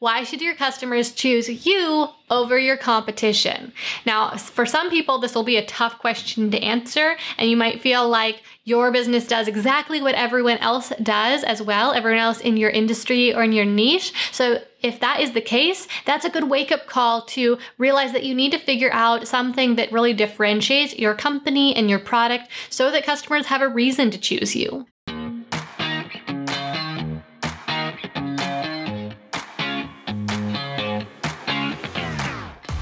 Why should your customers choose you over your competition? Now, for some people, this will be a tough question to answer, and you might feel like your business does exactly what everyone else does as well, everyone else in your industry or in your niche. So, if that is the case, that's a good wake up call to realize that you need to figure out something that really differentiates your company and your product so that customers have a reason to choose you.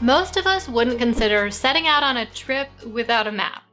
Most of us wouldn't consider setting out on a trip without a map.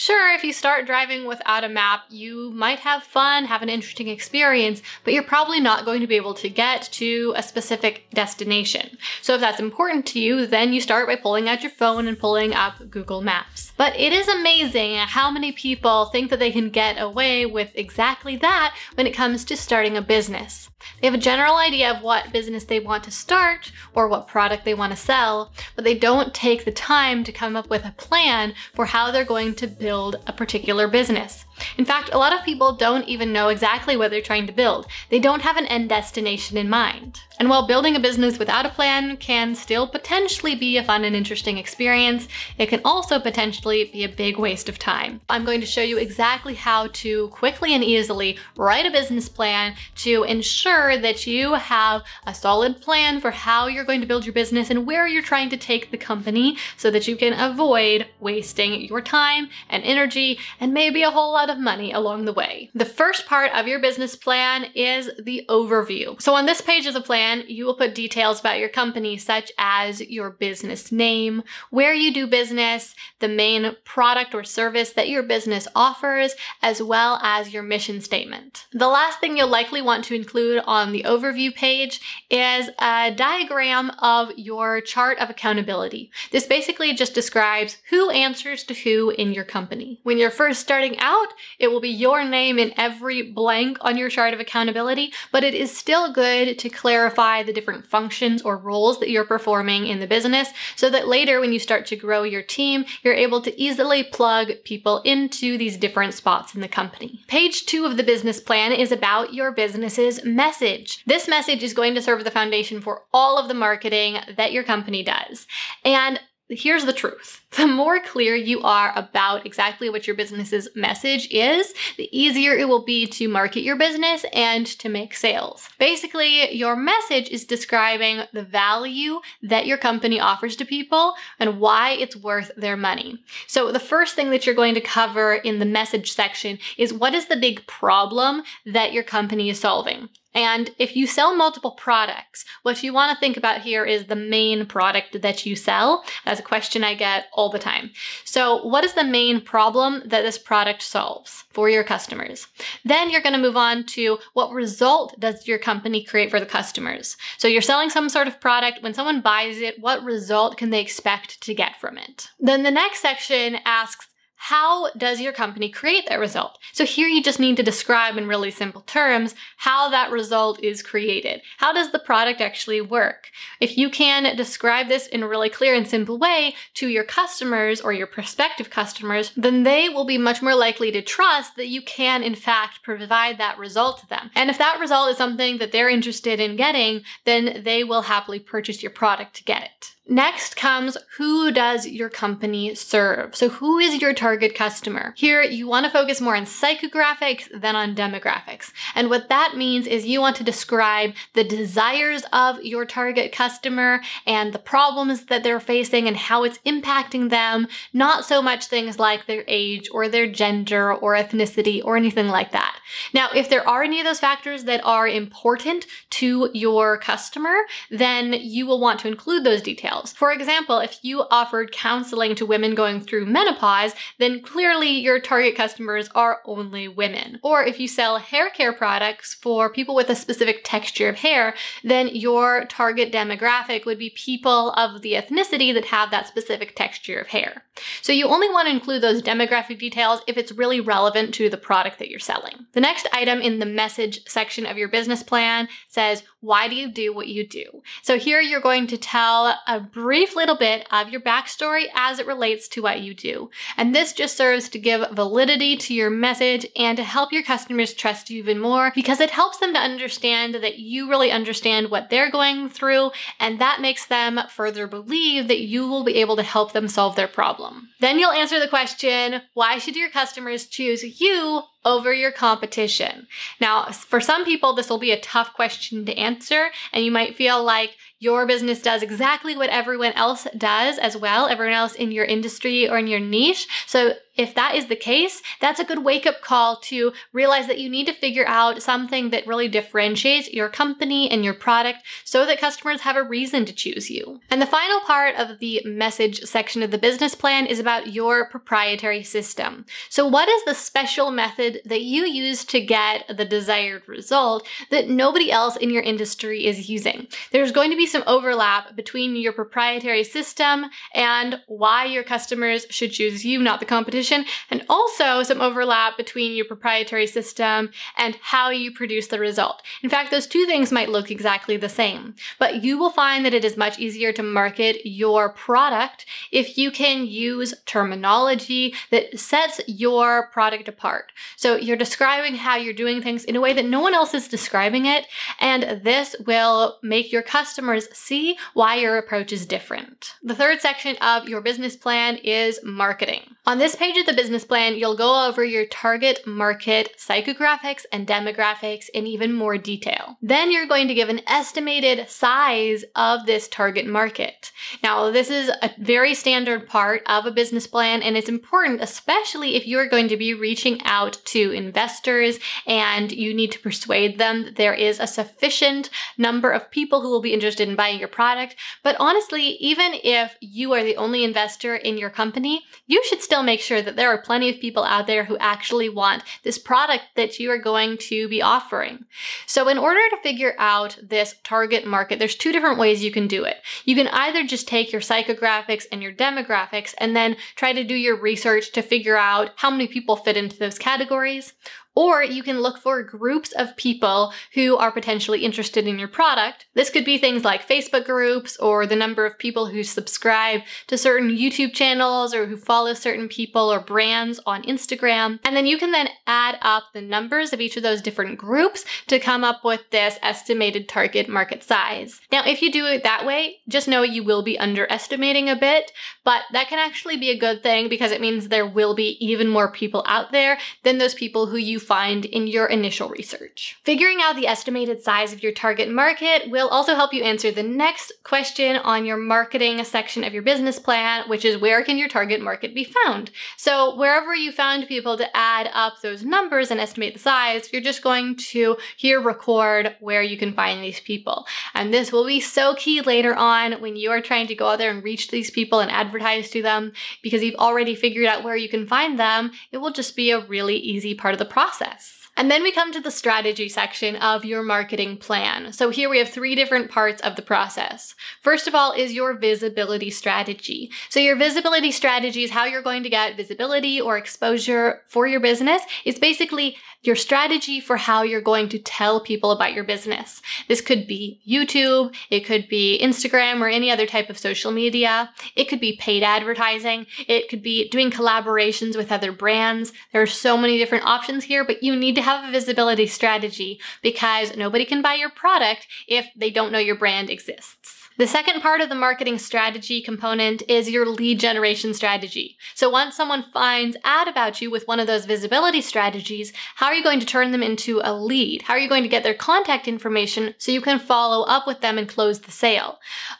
Sure, if you start driving without a map, you might have fun, have an interesting experience, but you're probably not going to be able to get to a specific destination. So if that's important to you, then you start by pulling out your phone and pulling up Google Maps. But it is amazing how many people think that they can get away with exactly that when it comes to starting a business. They have a general idea of what business they want to start or what product they want to sell, but they don't take the time to come up with a plan for how they're going to build a particular business. In fact, a lot of people don't even know exactly what they're trying to build. They don't have an end destination in mind. And while building a business without a plan can still potentially be a fun and interesting experience, it can also potentially be a big waste of time. I'm going to show you exactly how to quickly and easily write a business plan to ensure that you have a solid plan for how you're going to build your business and where you're trying to take the company so that you can avoid wasting your time and energy and maybe a whole lot lot of money along the way. The first part of your business plan is the overview. So on this page of the plan, you will put details about your company, such as your business name, where you do business, the main product or service that your business offers, as well as your mission statement. The last thing you'll likely want to include on the overview page is a diagram of your chart of accountability. This basically just describes who answers to who in your company. When you're first starting out, it will be your name in every blank on your chart of accountability, but it is still good to clarify the different functions or roles that you're performing in the business so that later when you start to grow your team, you're able to easily plug people into these different spots in the company. Page two of the business plan is about your business's message. This message is going to serve the foundation for all of the marketing that your company does. And here's the truth. The more clear you are about exactly what your business's message is, the easier it will be to market your business and to make sales. Basically, your message is describing the value that your company offers to people and why it's worth their money. So, the first thing that you're going to cover in the message section is what is the big problem that your company is solving? And if you sell multiple products, what you want to think about here is the main product that you sell. That's a question I get all the time. So, what is the main problem that this product solves for your customers? Then you're going to move on to what result does your company create for the customers? So, you're selling some sort of product. When someone buys it, what result can they expect to get from it? Then the next section asks, how does your company create that result? So here you just need to describe in really simple terms how that result is created. How does the product actually work? If you can describe this in a really clear and simple way to your customers or your prospective customers, then they will be much more likely to trust that you can in fact provide that result to them. And if that result is something that they're interested in getting, then they will happily purchase your product to get it. Next comes who does your company serve? So, who is your target customer? Here, you want to focus more on psychographics than on demographics. And what that means is you want to describe the desires of your target customer and the problems that they're facing and how it's impacting them, not so much things like their age or their gender or ethnicity or anything like that. Now, if there are any of those factors that are important to your customer, then you will want to include those details. For example, if you offered counseling to women going through menopause, then clearly your target customers are only women. Or if you sell hair care products for people with a specific texture of hair, then your target demographic would be people of the ethnicity that have that specific texture of hair. So you only want to include those demographic details if it's really relevant to the product that you're selling. The next item in the message section of your business plan says, why do you do what you do? So here you're going to tell a brief little bit of your backstory as it relates to what you do. And this just serves to give validity to your message and to help your customers trust you even more because it helps them to understand that you really understand what they're going through and that makes them further believe that you will be able to help them solve their problem. Then you'll answer the question, why should your customers choose you over your competition? Now, for some people, this will be a tough question to answer, and you might feel like your business does exactly what everyone else does as well, everyone else in your industry or in your niche. So if that is the case, that's a good wake up call to realize that you need to figure out something that really differentiates your company and your product so that customers have a reason to choose you. And the final part of the message section of the business plan is about your proprietary system. So, what is the special method that you use to get the desired result that nobody else in your industry is using? There's going to be some overlap between your proprietary system and why your customers should choose you, not the competition, and also some overlap between your proprietary system and how you produce the result. In fact, those two things might look exactly the same, but you will find that it is much easier to market your product if you can use terminology that sets your product apart. So you're describing how you're doing things in a way that no one else is describing it, and this will make your customers customers see why your approach is different. The third section of your business plan is marketing. On this page of the business plan, you'll go over your target market psychographics and demographics in even more detail. Then you're going to give an estimated size of this target market. Now, this is a very standard part of a business plan, and it's important, especially if you're going to be reaching out to investors and you need to persuade them that there is a sufficient number of people who will be interested in buying your product. But honestly, even if you are the only investor in your company, you should still make sure that there are plenty of people out there who actually want this product that you are going to be offering. So, in order to figure out this target market, there's two different ways you can do it. You can either just take your psychographics and your demographics and then try to do your research to figure out how many people fit into those categories, or you can look for groups of people who are potentially interested in your product. This could be things like Facebook groups or the number of people who subscribe to certain YouTube channels or who follow certain people or brands on Instagram. And then you can then add up the numbers of each of those different groups to come up with this estimated target market size. Now, if you do it that way, just know you will be underestimating a bit, but that can actually be a good thing because it means there will be even more people out there than those people who you find in your initial research. Figuring out the estimated size of your target market will also help you answer the next question on your marketing section of your business plan, which is where can your target market be found? So, wherever you found people to add up those numbers and estimate the size, you're just going to here record where you can find these people. And this will be so key later on when you are trying to go out there and reach these people and advertise to them because you've already figured out where you can find them. It will just be a really easy part of the process process. And then we come to the strategy section of your marketing plan. So here we have three different parts of the process. First of all is your visibility strategy. So your visibility strategy is how you're going to get visibility or exposure for your business. It's basically your strategy for how you're going to tell people about your business. This could be YouTube, it could be Instagram or any other type of social media. It could be paid advertising. It could be doing collaborations with other brands. There are so many different options here, but you need to have a visibility strategy because nobody can buy your product if they don't know your brand exists. The second part of the marketing strategy component is your lead generation strategy. So once someone finds out about you with one of those visibility strategies, how are you going to turn them into a lead? How are you going to get their contact information so you can follow up with them and close the sale?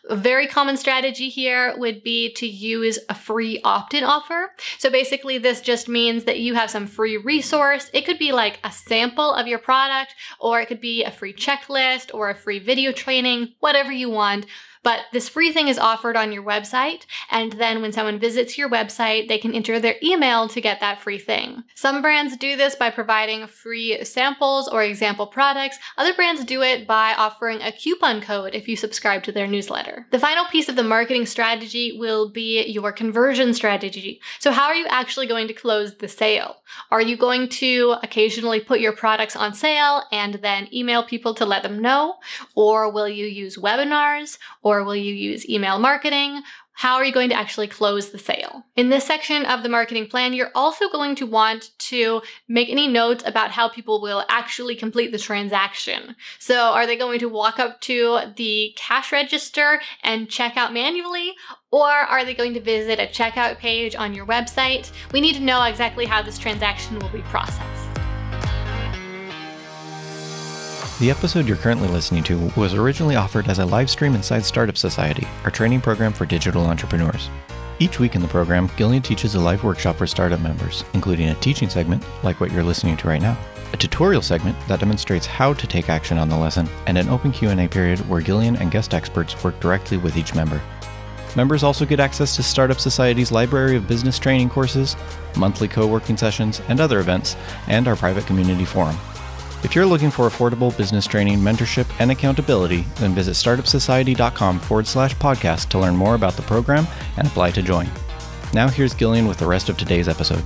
A very common strategy here would be to use a free opt-in offer. So basically this just means that you have some free resource. It could be like a sample of your product or it could be a free checklist or a free video training, whatever you want But this free thing is offered on your website, and then when someone visits your website, they can enter their email to get that free thing. Some brands do this by providing free samples or example products. Other brands do it by offering a coupon code if you subscribe to their newsletter. The final piece of the marketing strategy will be your conversion strategy. So, how are you actually going to close the sale? Are you going to occasionally put your products on sale and then email people to let them know? Or will you use webinars? Or will you use email marketing? How are you going to actually close the sale? In this section of the marketing plan, you're also going to want to make any notes about how people will actually complete the transaction. So, are they going to walk up to the cash register and check out manually? Or are they going to visit a checkout page on your website? We need to know exactly how this transaction will be processed. The episode you're currently listening to was originally offered as a live stream inside Startup Society, our training program for digital entrepreneurs. Each week in the program, Gillian teaches a live workshop for startup members, including a teaching segment, like what you're listening to right now, a tutorial segment that demonstrates how to take action on the lesson, and an open Q&A period where Gillian and guest experts work directly with each member. Members also get access to Startup Society's library of business training courses, monthly co-working sessions, and other events, and our private community forum. If you're looking for affordable business training, mentorship, and accountability, then visit startupsociety.com forward slash podcast to learn more about the program and apply to join. Now, here's Gillian with the rest of today's episode.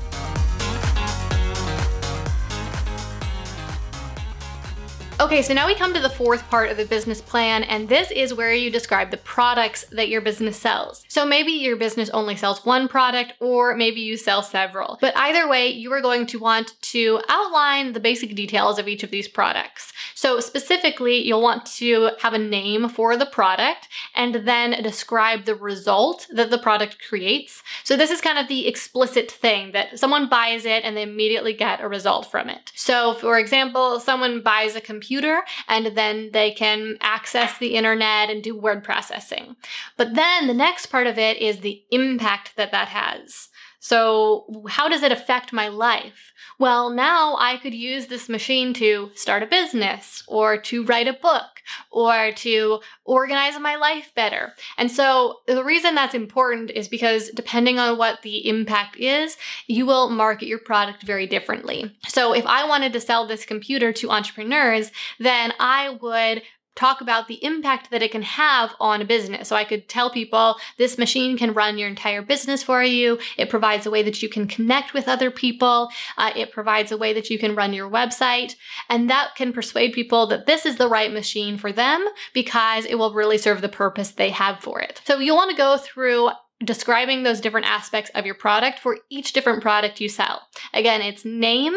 Okay, so now we come to the fourth part of the business plan, and this is where you describe the products that your business sells. So maybe your business only sells one product, or maybe you sell several. But either way, you are going to want to outline the basic details of each of these products. So specifically, you'll want to have a name for the product and then describe the result that the product creates. So this is kind of the explicit thing that someone buys it and they immediately get a result from it. So for example, someone buys a computer computer and then they can access the internet and do word processing. But then the next part of it is the impact that that has. So, how does it affect my life? Well, now I could use this machine to start a business or to write a book or to organize my life better. And so, the reason that's important is because depending on what the impact is, you will market your product very differently. So, if I wanted to sell this computer to entrepreneurs, then I would talk about the impact that it can have on a business. So I could tell people this machine can run your entire business for you. It provides a way that you can connect with other people. Uh, it provides a way that you can run your website. And that can persuade people that this is the right machine for them because it will really serve the purpose they have for it. So you'll want to go through describing those different aspects of your product for each different product you sell. Again, it's name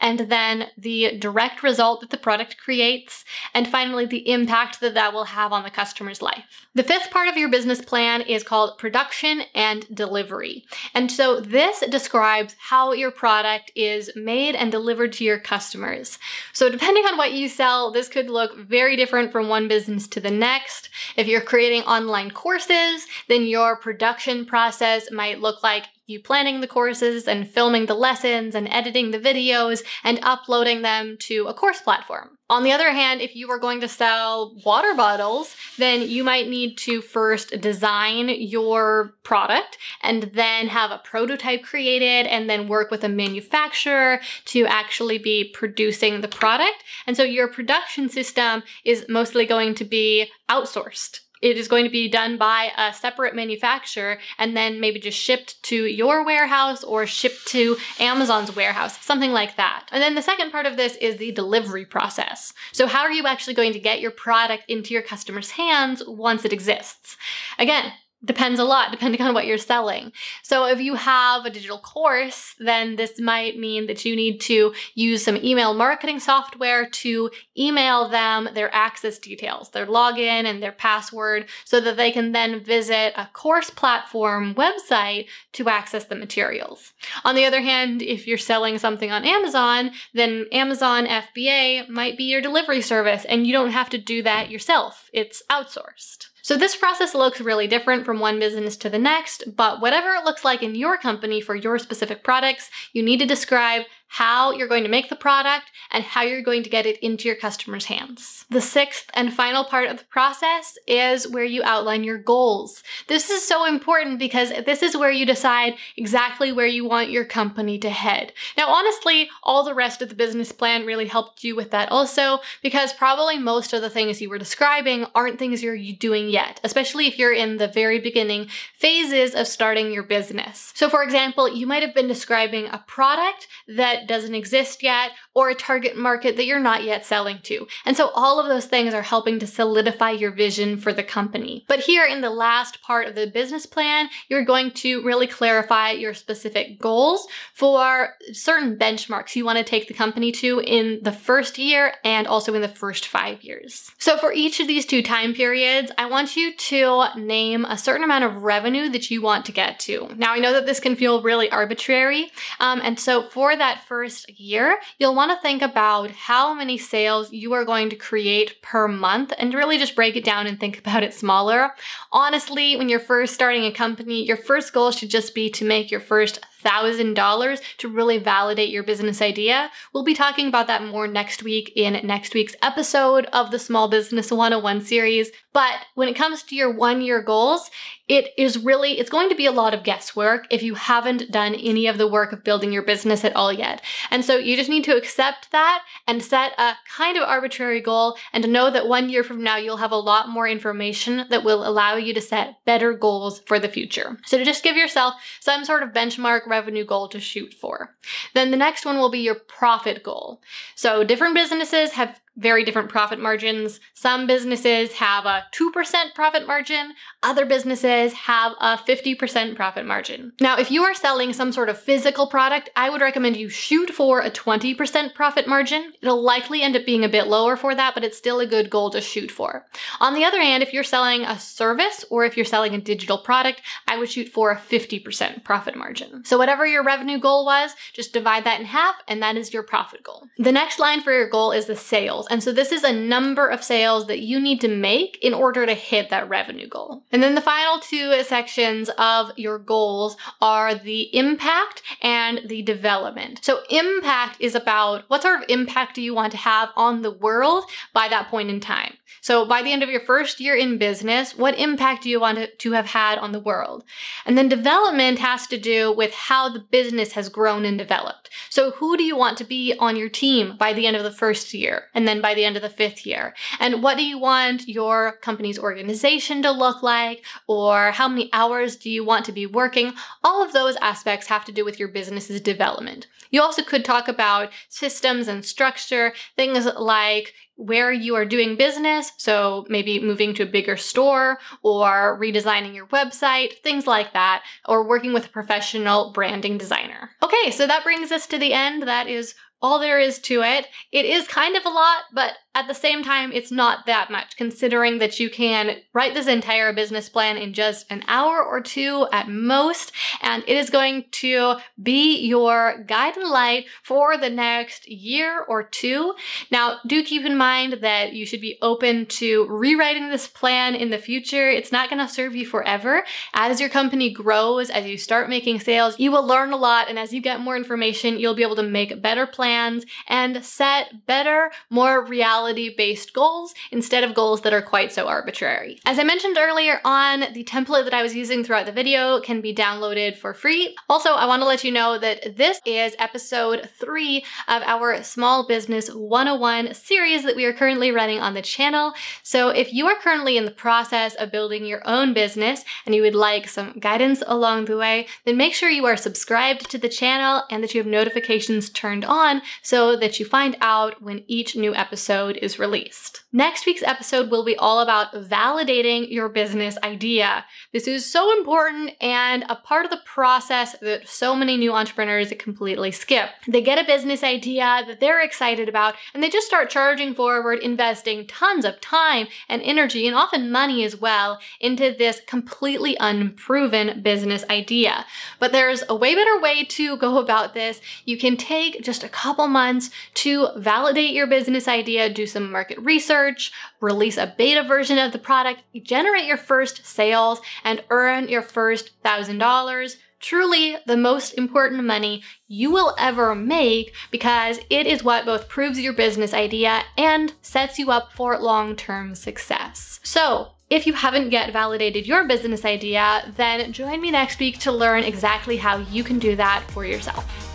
and then the direct result that the product creates, and finally the impact that that will have on the customer's life. The fifth part of your business plan is called production and delivery. And so this describes how your product is made and delivered to your customers. So depending on what you sell, this could look very different from one business to the next. If you're creating online courses, then your production production process might look like you planning the courses and filming the lessons and editing the videos and uploading them to a course platform. On the other hand, if you are going to sell water bottles, then you might need to first design your product and then have a prototype created and then work with a manufacturer to actually be producing the product. And so your production system is mostly going to be outsourced it is going to be done by a separate manufacturer and then maybe just shipped to your warehouse or shipped to Amazon's warehouse, something like that. And then the second part of this is the delivery process. So, how are you actually going to get your product into your customer's hands once it exists? Again, depends a lot depending on what you're selling. So if you have a digital course, then this might mean that you need to use some email marketing software to email them their access details, their login and their password so that they can then visit a course platform website to access the materials. On the other hand, if you're selling something on Amazon, then Amazon FBA might be your delivery service and you don't have to do that yourself. It's outsourced. So this process looks really different from one business to the next, but whatever it looks like in your company for your specific products, you need to describe how you're going to make the product, and how you're going to get it into your customers' hands. The sixth and final part of the process is where you outline your goals. This is so important because this is where you decide exactly where you want your company to head. Now, honestly, all the rest of the business plan really helped you with that also, because probably most of the things you were describing aren't things you're doing yet, especially if you're in the very beginning phases of starting your business. So, for example, you might have been describing a product that doesn't exist yet or a target market that you're not yet selling to. And so, all of those things are helping to solidify your vision for the company. But here in the last part of the business plan, you're going to really clarify your specific goals for certain benchmarks you want to take the company to in the first year and also in the first five years. So, for each of these two time periods, I want you to name a certain amount of revenue that you want to get to. Now, I know that this can feel really arbitrary. Um, and so, for that first year, you'll want to think about how many sales you are going to create per month and really just break it down and think about it smaller. Honestly, when you're first starting a company, your first goal should just be to make your first $1,000 to really validate your business idea. We'll be talking about that more next week in next week's episode of the Small Business 101 series. But when it comes to your one year goals, it is really it's going to be a lot of guesswork if you haven't done any of the work of building your business at all yet and so you just need to accept that and set a kind of arbitrary goal and to know that one year from now you'll have a lot more information that will allow you to set better goals for the future so to just give yourself some sort of benchmark revenue goal to shoot for. Then the next one will be your profit goal. So different businesses have very different profit margins. Some businesses have a 2% profit margin, other businesses have a 50% profit margin. Now, if you are selling some sort of physical product, I would recommend you shoot for a 20% profit margin. It'll likely end up being a bit lower for that, but it's still a good goal to shoot for. On the other hand, if you're selling a service or if you're selling a digital product, I would shoot for a 50% profit margin. So, whatever your revenue goal was, just divide that in half, and that is your profit goal. The next line for your goal is the sales And so this is a number of sales that you need to make in order to hit that revenue goal. And then the final two sections of your goals are the impact and the development. So impact is about what sort of impact do you want to have on the world by that point in time. So by the end of your first year in business, what impact do you want to have had on the world? And then development has to do with how the business has grown and developed. So who do you want to be on your team by the end of the first year? And then by the end of the fifth year? And what do you want your company's organization to look like? Or how many hours do you want to be working? All of those aspects have to do with your business's development. You also could talk about systems and structure, things like where you are doing business, so maybe moving to a bigger store or redesigning your website, things like that, or working with a professional branding designer. Okay, so that brings us to the end. That is all there is to it. It is kind of a lot, but at the same time, it's not that much, considering that you can write this entire business plan in just an hour or two at most, and it is going to be your guide and light for the next year or two. Now, do keep in mind that you should be open to rewriting this plan in the future. It's not going to serve you forever. As your company grows, as you start making sales, you will learn a lot, and as you get more information, you'll be able to make better plans and set better, more reality reality based goals instead of goals that are quite so arbitrary. As I mentioned earlier on, the template that I was using throughout the video can be downloaded for free. Also, I want to let you know that this is episode three of our Small Business 101 series that we are currently running on the channel. So if you are currently in the process of building your own business and you would like some guidance along the way, then make sure you are subscribed to the channel and that you have notifications turned on so that you find out when each new episode episode is released. Next week's episode will be all about validating your business idea. This is so important and a part of the process that so many new entrepreneurs completely skip. They get a business idea that they're excited about and they just start charging forward, investing tons of time and energy and often money as well into this completely unproven business idea. But there's a way better way to go about this. You can take just a couple months to validate your business idea, do some market research, release a beta version of the product, generate your first sales, and earn your first $1,000 Truly the most important money you will ever make because it is what both proves your business idea and sets you up for long term success. So, if you haven't yet validated your business idea, then join me next week to learn exactly how you can do that for yourself.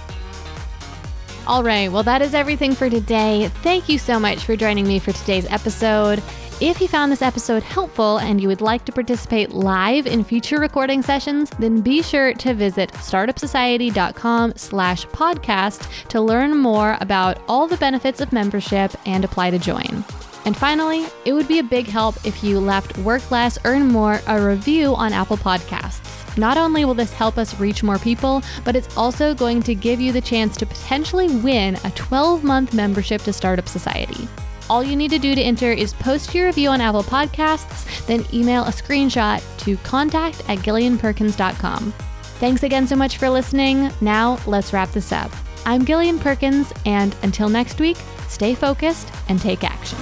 All right, well, that is everything for today. Thank you so much for joining me for today's episode. If you found this episode helpful and you would like to participate live in future recording sessions, then be sure to visit startupsociety.com slash podcast to learn more about all the benefits of membership and apply to join. And finally, it would be a big help if you left Work Less, Earn More a review on Apple Podcasts. Not only will this help us reach more people, but it's also going to give you the chance to potentially win a 12 month membership to Startup Society. All you need to do to enter is post your review on Apple Podcasts, then email a screenshot to contact at gillianperkins.com. Thanks again so much for listening. Now, let's wrap this up. I'm Gillian Perkins, and until next week, stay focused and take action.